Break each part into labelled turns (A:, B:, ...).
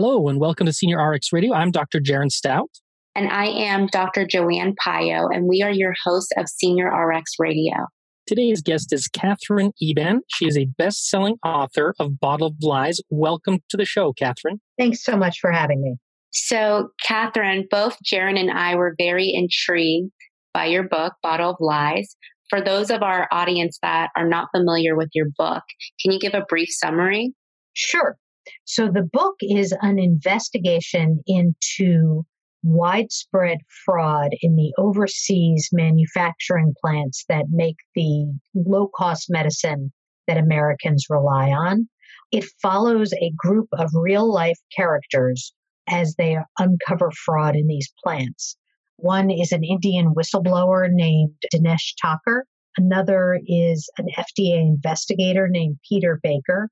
A: Hello, and welcome to Senior RX Radio. I'm Dr. Jaron Stout.
B: And I am Dr. Joanne Pio, and we are your hosts of Senior RX Radio.
A: Today's guest is Katherine Eban. She is a best selling author of Bottle of Lies. Welcome to the show, Katherine.
C: Thanks so much for having me.
B: So, Katherine, both Jaron and I were very intrigued by your book, Bottle of Lies. For those of our audience that are not familiar with your book, can you give a brief summary?
C: Sure. So, the book is an investigation into widespread fraud in the overseas manufacturing plants that make the low cost medicine that Americans rely on. It follows a group of real life characters as they uncover fraud in these plants. One is an Indian whistleblower named Dinesh Thakur. Another is an FDA investigator named Peter Baker.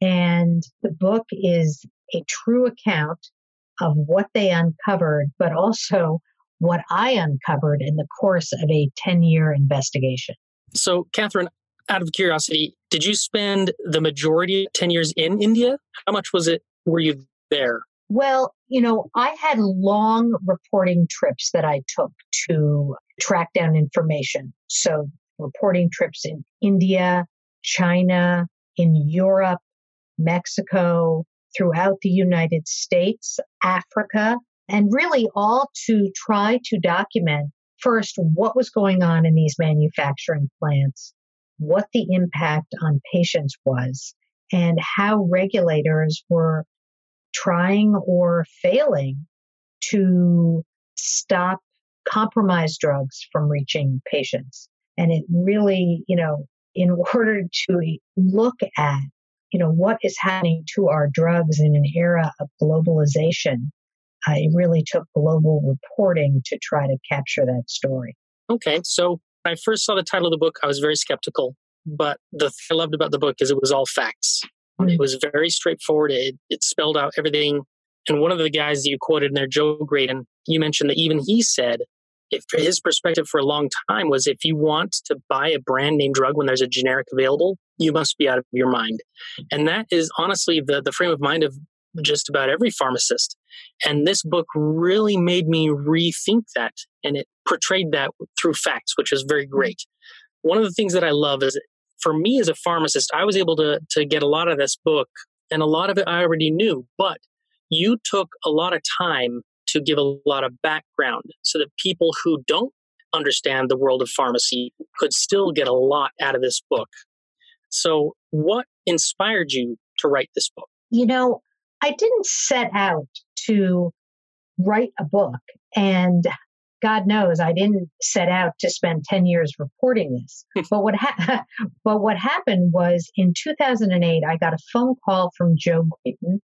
C: And the book is a true account of what they uncovered, but also what I uncovered in the course of a 10 year investigation.
A: So, Katherine, out of curiosity, did you spend the majority 10 years in India? How much was it? Were you there?
C: Well, you know, I had long reporting trips that I took to track down information. So, reporting trips in India, China, in Europe, Mexico, throughout the United States, Africa, and really all to try to document first what was going on in these manufacturing plants, what the impact on patients was, and how regulators were trying or failing to stop compromised drugs from reaching patients. And it really, you know, in order to look at you know, what is happening to our drugs in an era of globalization. Uh, it really took global reporting to try to capture that story.
A: Okay, so when I first saw the title of the book, I was very skeptical. But the thing I loved about the book is it was all facts. Mm-hmm. It was very straightforward. It, it spelled out everything. And one of the guys that you quoted in there, Joe Graedon, you mentioned that even he said if his perspective for a long time was if you want to buy a brand name drug when there's a generic available, you must be out of your mind. And that is honestly the, the frame of mind of just about every pharmacist. And this book really made me rethink that and it portrayed that through facts, which is very great. One of the things that I love is for me as a pharmacist, I was able to, to get a lot of this book and a lot of it I already knew, but you took a lot of time to give a lot of background so that people who don't understand the world of pharmacy could still get a lot out of this book. So, what inspired you to write this book?
C: You know, I didn't set out to write a book, and God knows I didn't set out to spend 10 years reporting this. but what ha- but what happened was in 2008 I got a phone call from Joe Graedon,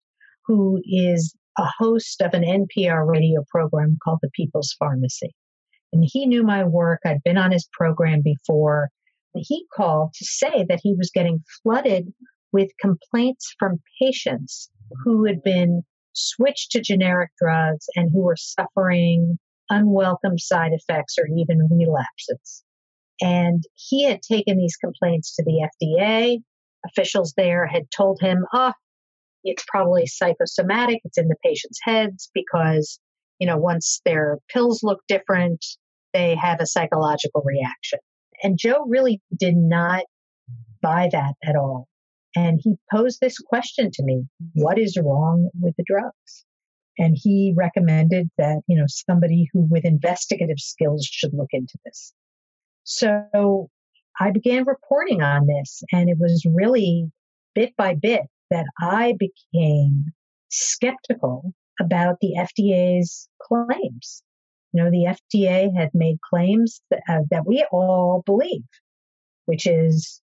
C: who is a host of an NPR radio program called The People's Pharmacy. And he knew my work. I'd been on his program before. He called to say that he was getting flooded with complaints from patients who had been switched to generic drugs and who were suffering unwelcome side effects or even relapses. And he had taken these complaints to the FDA. Officials there had told him, oh, it's probably psychosomatic. It's in the patient's heads because, you know, once their pills look different, they have a psychological reaction. And Joe really did not buy that at all. And he posed this question to me What is wrong with the drugs? And he recommended that, you know, somebody who with investigative skills should look into this. So I began reporting on this, and it was really bit by bit that I became skeptical about the FDA's claims. You know, the FDA had made claims that, uh, that we all believe, which is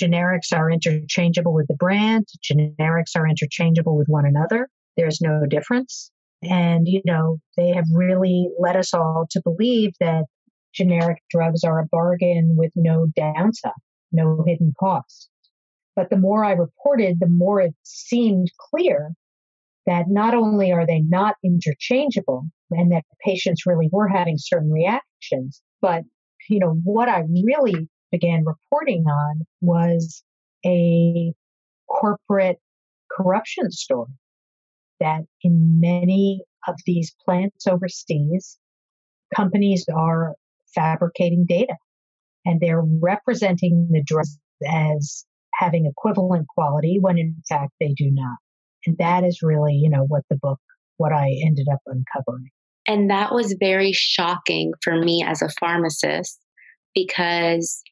C: generics are interchangeable with the brand, generics are interchangeable with one another. There's no difference. And, you know, they have really led us all to believe that generic drugs are a bargain with no downside, no hidden cost. But the more I reported, the more it seemed clear that not only are they not interchangeable and that patients really were having certain reactions, but you know, what I really began reporting on was a corporate corruption story. that in many of these plants overseas, companies are fabricating data and they're representing the drugs as having equivalent quality when in fact they do not. And that is really, you know, what the book, what I ended up uncovering.
B: And that was very shocking for me as a pharmacist because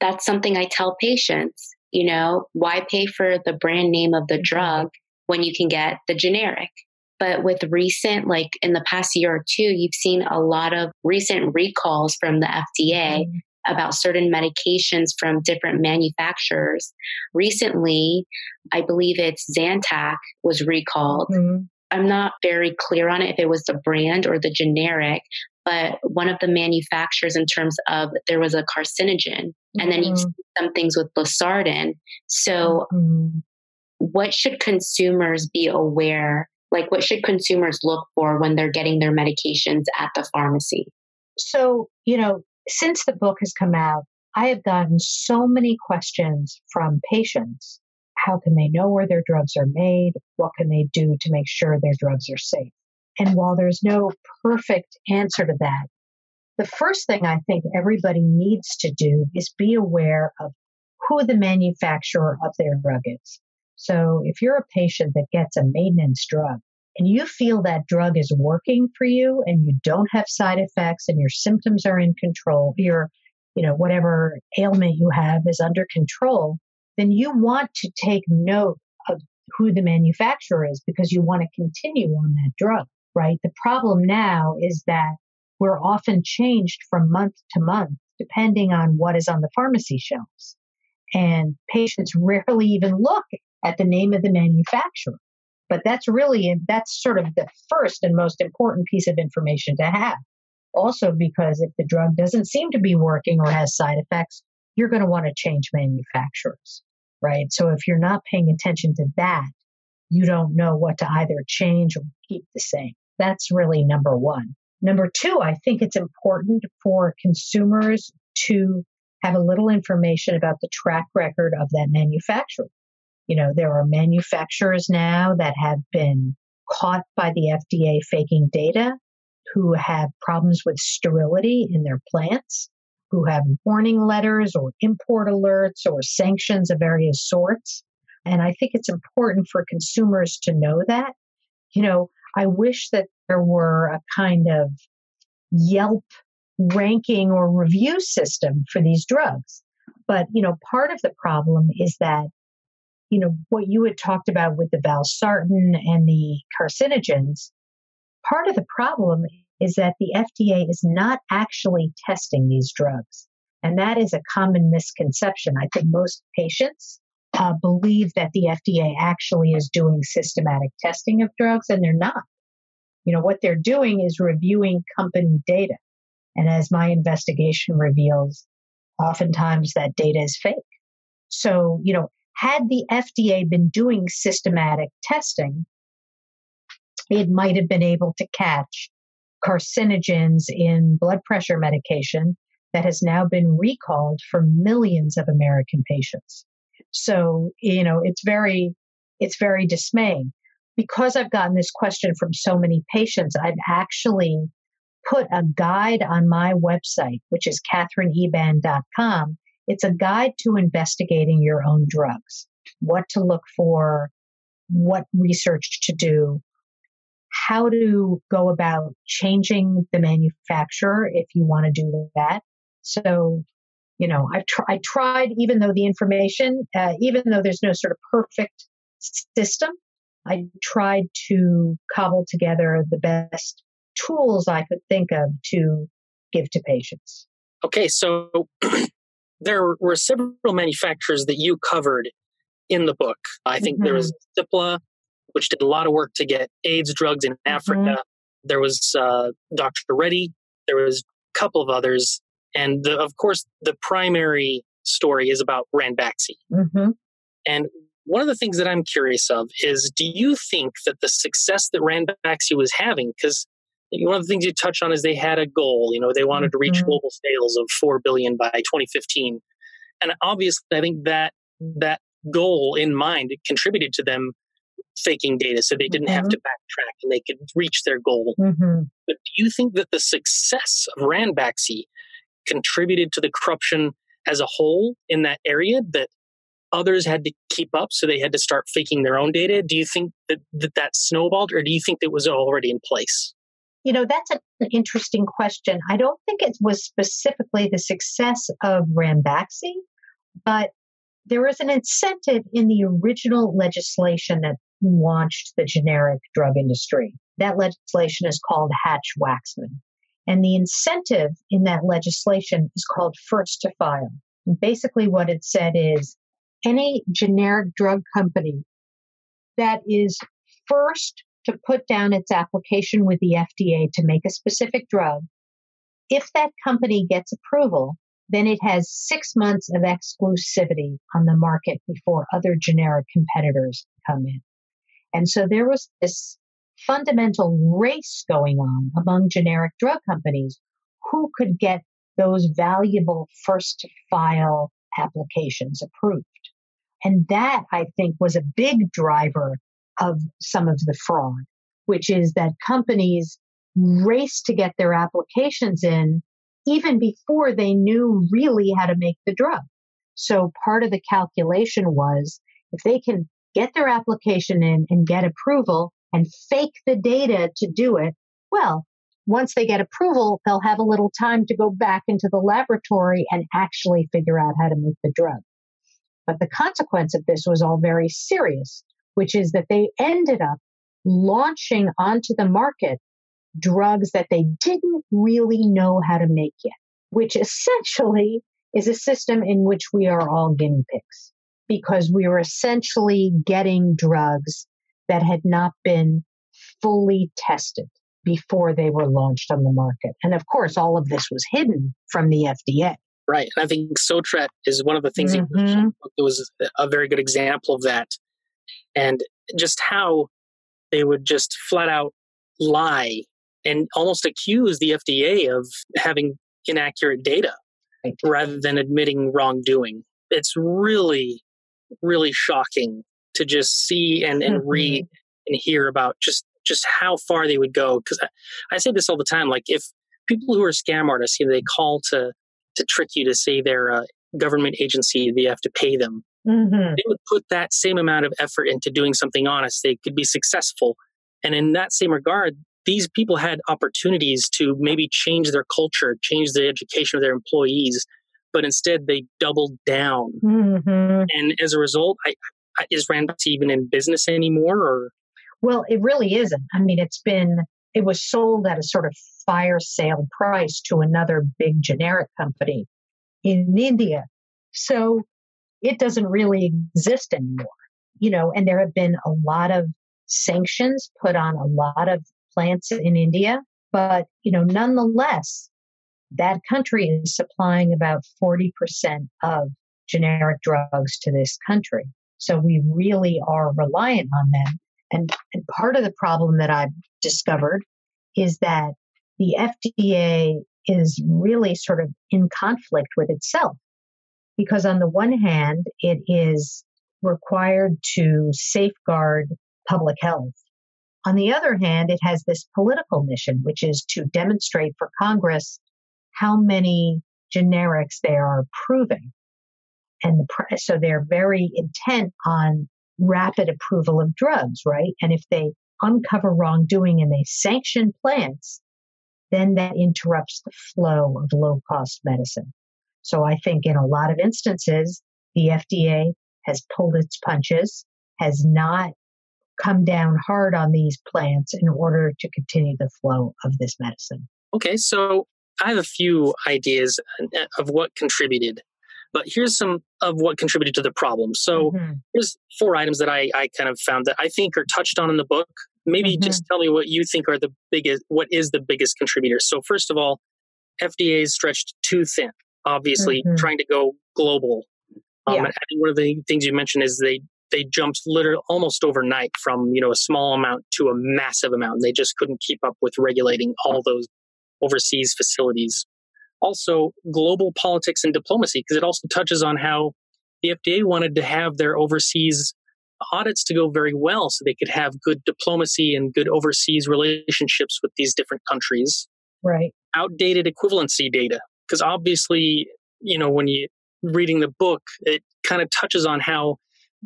B: that's something I tell patients, you know, why pay for the brand name of the drug when you can get the generic? But with recent, like in the past year or two, you've seen a lot of recent recalls from the FDA mm-hmm about certain medications from different manufacturers. Recently, I believe it's Zantac was recalled. Mm-hmm. I'm not very clear on it if it was the brand or the generic, but one of the manufacturers in terms of there was a carcinogen. Mm-hmm. And then you mm-hmm. see some things with Losartan. So, mm-hmm. what should consumers be aware? Like, what should consumers look for when they're getting their medications at the pharmacy?
C: So, you know, since the book has come out, I have gotten so many questions from patients. How can they know where their drugs are made? What can they do to make sure their drugs are safe? And while there's no perfect answer to that, the first thing I think everybody needs to do is be aware of who the manufacturer of their drug is. So if you're a patient that gets a maintenance drug, and you feel that drug is working for you and you don't have side effects and your symptoms are in control, your, you know, whatever ailment you have is under control, then you want to take note of who the manufacturer is because you want to continue on that drug, right? The problem now is that we're often changed from month to month depending on what is on the pharmacy shelves. And patients rarely even look at the name of the manufacturer. But that's really, that's sort of the first and most important piece of information to have. Also, because if the drug doesn't seem to be working or has side effects, you're going to want to change manufacturers, right? So if you're not paying attention to that, you don't know what to either change or keep the same. That's really number one. Number two, I think it's important for consumers to have a little information about the track record of that manufacturer. You know, there are manufacturers now that have been caught by the FDA faking data who have problems with sterility in their plants, who have warning letters or import alerts or sanctions of various sorts. And I think it's important for consumers to know that. You know, I wish that there were a kind of Yelp ranking or review system for these drugs. But, you know, part of the problem is that you know, what you had talked about with the valsartan and the carcinogens, part of the problem is that the FDA is not actually testing these drugs. And that is a common misconception. I think most patients uh, believe that the FDA actually is doing systematic testing of drugs, and they're not. You know, what they're doing is reviewing company data. And as my investigation reveals, oftentimes that data is fake. So, you know, had the FDA been doing systematic testing, it might have been able to catch carcinogens in blood pressure medication that has now been recalled for millions of American patients. So, you know, it's very, it's very dismaying. Because I've gotten this question from so many patients, I've actually put a guide on my website, which is katherineeban.com, it's a guide to investigating your own drugs, what to look for, what research to do, how to go about changing the manufacturer if you want to do that. So, you know, I've tr- I tried, even though the information, uh, even though there's no sort of perfect system, I tried to cobble together the best tools I could think of to give to patients.
A: Okay, so there were several manufacturers that you covered in the book. I think mm-hmm. there was. Cipla, which did a lot of work to get AIDS drugs in. Africa. Mm-hmm. There was uh, Dr. Reddy. There was a couple of others. And the, of course, the primary story is about Ranbaxy. Mm-hmm. And one of the things that I'm curious of is do you think that the success that Ranbaxy was having, because one of the things you touched on is they had a goal. You know, they wanted to reach mm-hmm. global sales of four billion by 2015, and obviously, I think that that goal in mind contributed to them faking data so they didn't mm-hmm. have to backtrack and they could reach their goal.
C: Mm-hmm.
A: But do you think that the success of Ranbaxy contributed to the corruption as a whole in that area that others had to keep up so they had to start faking their own data? Do you think that that, that snowballed or do you think that was already in place?
C: You know, that's an interesting question. I don't think it was specifically the success of Ranbaxy, but there was an incentive in the original legislation that launched the generic drug industry. That legislation is called Hatch Waxman. And the incentive in that legislation is called first to file. And basically, what it said is any generic drug company that is first to put down its application with the FDA to make a specific drug, if that company gets approval, then it has six months of exclusivity on the market before other generic competitors come in. And so there was this fundamental race going on among generic drug companies who could get those valuable first to file applications approved. And that I think was a big driver of some of the fraud, which is that companies race to get their applications in even before they knew really how to make the drug. So part of the calculation was if they can get their application in and get approval and fake the data to do it, well, once they get approval, they'll have a little time to go back into the laboratory and actually figure out how to make the drug. But the consequence of this was all very serious, which is that they ended up launching onto the market drugs that they didn't really know how to make yet, which essentially is a system in which we are all guinea pigs because we were essentially getting drugs that had not been fully tested before they were launched on the market. And of course, all of this was hidden from the FDA.
A: Right. And I think Sotret is one of the things mm-hmm. it was a very good example of that. And just how they would just flat out lie and almost accuse the FDA of having inaccurate data right. rather than admitting wrongdoing. It's really, really shocking to just see and, and mm-hmm. read and hear about just just how far they would go. Because I, I say this all the time. Like if people who are scam artists, you know, they call to to trick you to say they're a government agency, they have to pay them.
C: Mm-hmm.
A: They would put that same amount of effort into doing something honest. They could be successful. And in that same regard, these people had opportunities to maybe change their culture, change the education of their employees, but instead they doubled down.
C: Mm-hmm.
A: And as a result, I, I, is Ranbaxy even in business anymore? Or
C: well, it really isn't. I mean, it's been it was sold at a sort of fire sale price to another big generic company in India, so it doesn't really exist anymore. You know, and there have been a lot of sanctions put on a lot of plants in India. But, you know, nonetheless, that country is supplying about 40% of generic drugs to this country. So we really are reliant on them. And, and part of the problem that I've discovered is that the FDA is really sort of in conflict with itself. Because on the one hand, it is required to safeguard public health on the other hand, it has this political mission, which is to demonstrate for Congress how many generics they are approving. And the, so they're very intent on rapid approval of drugs, right? And if they uncover wrongdoing and they sanction plants, then that interrupts the flow of low cost medicine. So I think in a lot of instances, the FDA has pulled its punches, has not come down hard on these plants in order to continue the flow of this medicine.
A: Okay, so I have a few ideas uh, of what contributed, but here's some of what contributed to the problem. So mm-hmm. here's four items that I, I kind of found that I think are touched on in the book. Maybe mm-hmm. just tell me what you think are the biggest, what is the biggest contributor. So first of all, FDA is stretched too thin, obviously mm-hmm. trying to go global. Um, yeah. Think one of the things you mentioned is they they jumped literally almost overnight from you know a small amount to a massive amount. And they just couldn't keep up with regulating all those overseas facilities. Also, global politics and diplomacy, because it also touches on how the FDA wanted to have their overseas audits to go very well so they could have good diplomacy and good overseas relationships with these different countries.
C: Right.
A: Outdated equivalency data. Because obviously, you know, when you reading the book, it kind of touches on how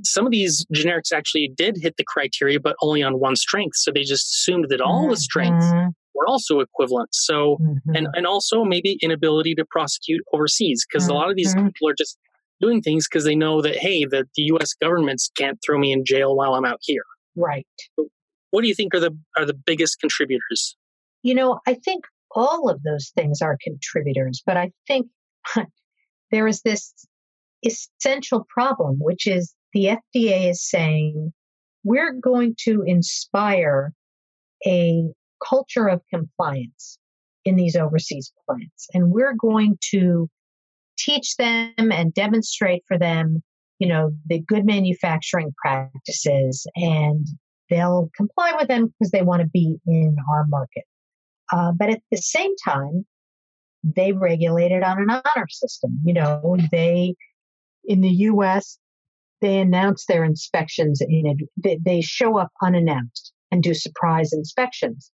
A: some of these generics actually did hit the criteria, but only on one strength. So they just assumed that all the strengths
C: Mhm.
A: were also equivalent. So,
C: Mhm.
A: and, and also maybe inability to prosecute overseas because a lot of these
C: Mhm.
A: people are just doing things because they know that, hey, that the US governments can't throw me in jail while I'm out here.
C: right.
A: What do you think are the are the biggest contributors?
C: You know, I think all of those things are contributors, but I think there is this essential problem, which is the FDA is saying we're going to inspire a culture of compliance in these overseas plants, and we're going to teach them and demonstrate for them, you know, the good manufacturing practices, and they'll comply with them because they want to be in our market. Uh, but at the same time, they regulate it on an honor system. You know, they in the U.S. they announce their inspections in. They, they show up unannounced and do surprise inspections.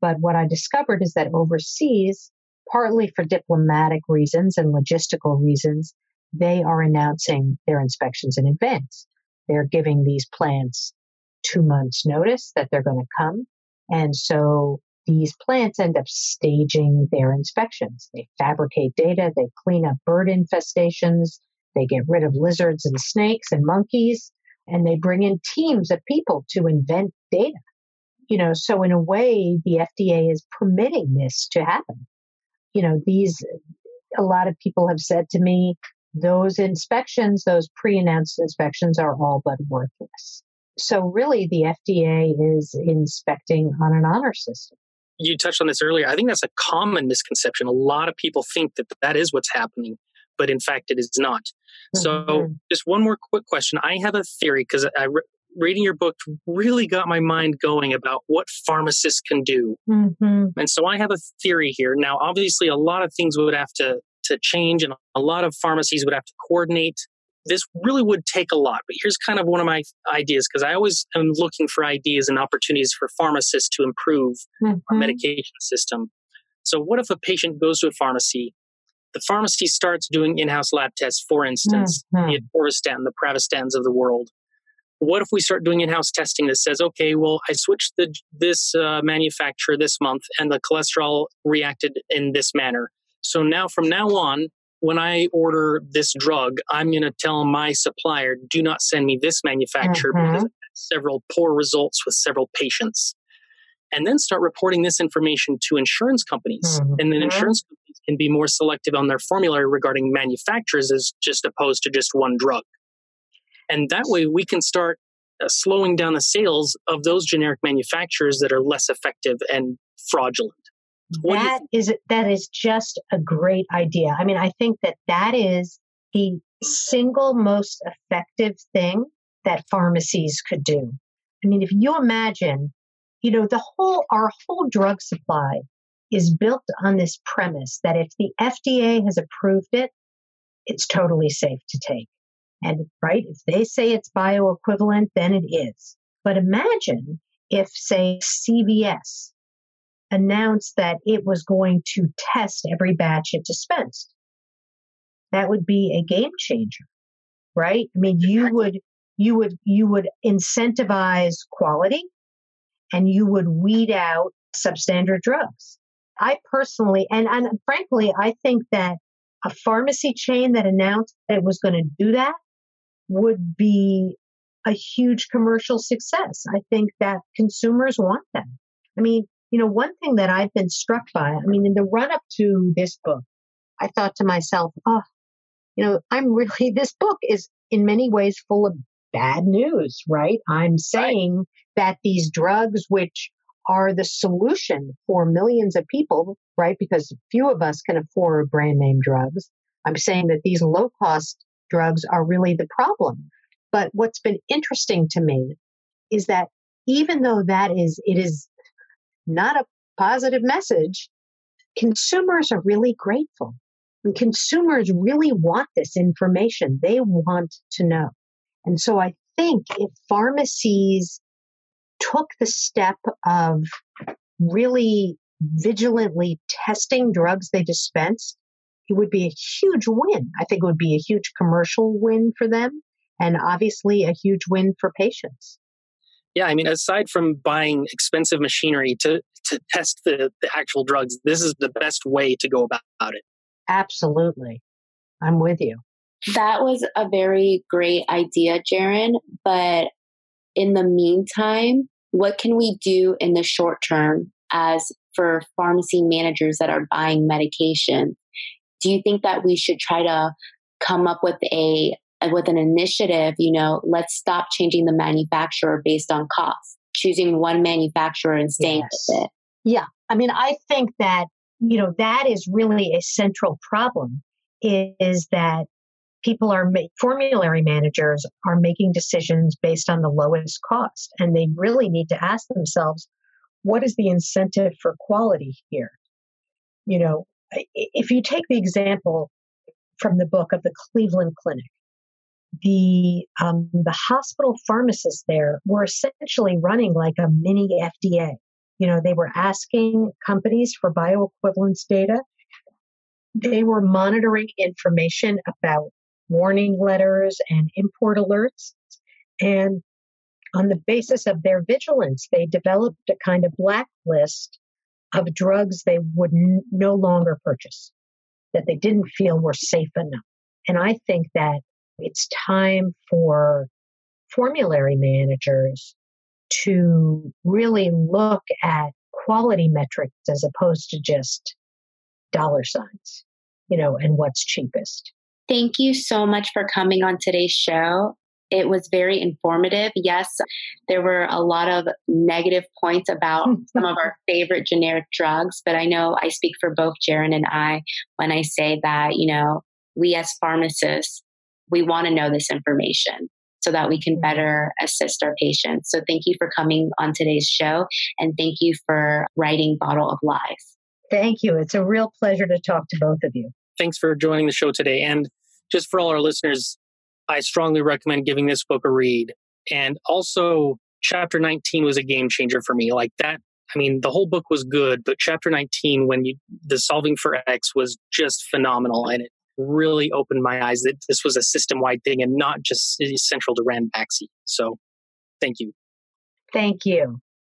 C: But what I discovered is that overseas, partly for diplomatic reasons and logistical reasons, they are announcing their inspections in advance. They're giving these plants two months notice that they're going to come. And so these plants end up staging their inspections. They fabricate data, they clean up bird infestations, they get rid of lizards and snakes and monkeys, and they bring in teams of people to invent data. You know, so in a way, the FDA is permitting this to happen. You know, these, a lot of people have said to me, those inspections, those pre announced inspections are all but worthless. So really, the FDA is inspecting on an honor system.
A: You touched on this earlier. I think that's a common misconception. A lot of people think that that is what's happening, but in fact, it is not. So,
C: Mhm.
A: just one more quick question. I have a theory because I re- reading your book really got my mind going about what pharmacists can do.
C: Mm-hmm.
A: And so I have a theory here. Now, obviously, a lot of things would have to, to change and a lot of pharmacies would have to coordinate. This really would take a lot. But here's kind of one of my ideas because I always am looking for ideas and opportunities for pharmacists to improve our
C: Mm-hmm.
A: medication system. So, what if a patient goes to a pharmacy? The pharmacy starts doing in house lab tests, for instance,
C: Mhm.
A: the Orvastatin, the Pravastans of the world. What if we start doing in house testing that says, okay, well, I switched the, this uh, manufacturer this month and the cholesterol reacted in this manner. So now, from now on, when I order this drug, I'm going to tell my supplier, do not send me this manufacturer
C: Mhm.
A: because had several poor results with several patients. And then start reporting this information to insurance companies. And then
C: Mhm.
A: insurance companies can be more selective on their formulary regarding manufacturers as just opposed to just one drug. And that way we can start uh, slowing down the sales of those generic manufacturers that are less effective and fraudulent.
C: That is that is just a great idea. I mean, I think that that is the single most effective thing that pharmacies could do. I mean, if you imagine, you know, the whole our whole drug supply is built on this premise that if the FDA has approved it, it's totally safe to take. And right, if they say it's bioequivalent, then it is. But imagine if, say, CVS announced that it was going to test every batch it dispensed. That would be a game changer, right? I mean, you would, you would, you would incentivize quality and you would weed out substandard drugs. I personally, and, and frankly, I think that a pharmacy chain that announced that it was going to do that would be a huge commercial success. I think that consumers want that. I mean, you know, one thing that I've been struck by, I mean, in the run up to this book, I thought to myself, oh, you know, I'm really, this book is in many ways full of bad news, right? I'm saying that these drugs, which are the solution for millions of people, right? Because few of us can afford brand name drugs. I'm saying that these low cost drugs are really the problem. But what's been interesting to me is that even though that is, it is not a positive message, consumers are really grateful. And consumers really want this information. They want to know. And so I think if pharmacies took the step of really vigilantly testing drugs they dispense, it would be a huge win. I think it would be a huge commercial win for them and obviously a huge win for patients.
A: Yeah, I mean, aside from buying expensive machinery to, to test the, the actual drugs, this is the best way to go about it.
C: Absolutely. I'm with you.
B: That was a very great idea, Jaron. But in the meantime, what can we do in the short term as for pharmacy managers that are buying medication? Do you think that we should try to come up with a Uh, with an initiative, you know, let's stop changing the manufacturer based on cost, choosing one manufacturer and staying yes. with it.
C: Yeah. I mean, I think that, you know, that is really a central problem is that people are formulary managers are making decisions based on the lowest cost and they really need to ask themselves what is the incentive for quality here you know if you take the example from the book of the cleveland clinic the um, the hospital pharmacists there were essentially running like a mini fda you know they were asking companies for bioequivalence data they were monitoring information about warning letters and import alerts. And on the basis of their vigilance, they developed a kind of blacklist of drugs they would n- no longer purchase, that they didn't feel were safe enough. And I think that it's time for formulary managers to really look at quality metrics as opposed to just dollar signs, you know, and what's cheapest.
B: Thank you so much for coming on today's show. It was very informative. Yes, there were a lot of negative points about some of our favorite generic drugs, but I know I speak for both Jaron and I when I say that, you know, we as pharmacists, we want to know this information so that we can mm-hmm. better assist our patients. So thank you for coming on today's show and thank you for writing Bottle of Lies.
C: Thank you. It's a real pleasure to talk to both of you
A: thanks for joining the show today. And just for all our listeners, I strongly recommend giving this book a read. And also, chapter 19 was a game changer for me. Like that, I mean, the whole book was good, but chapter 19, when you, the solving for X was just phenomenal. And it really opened my eyes that this was a system wide thing and not just eh, central to Rand Ranbaxy. So thank you.
C: Thank you.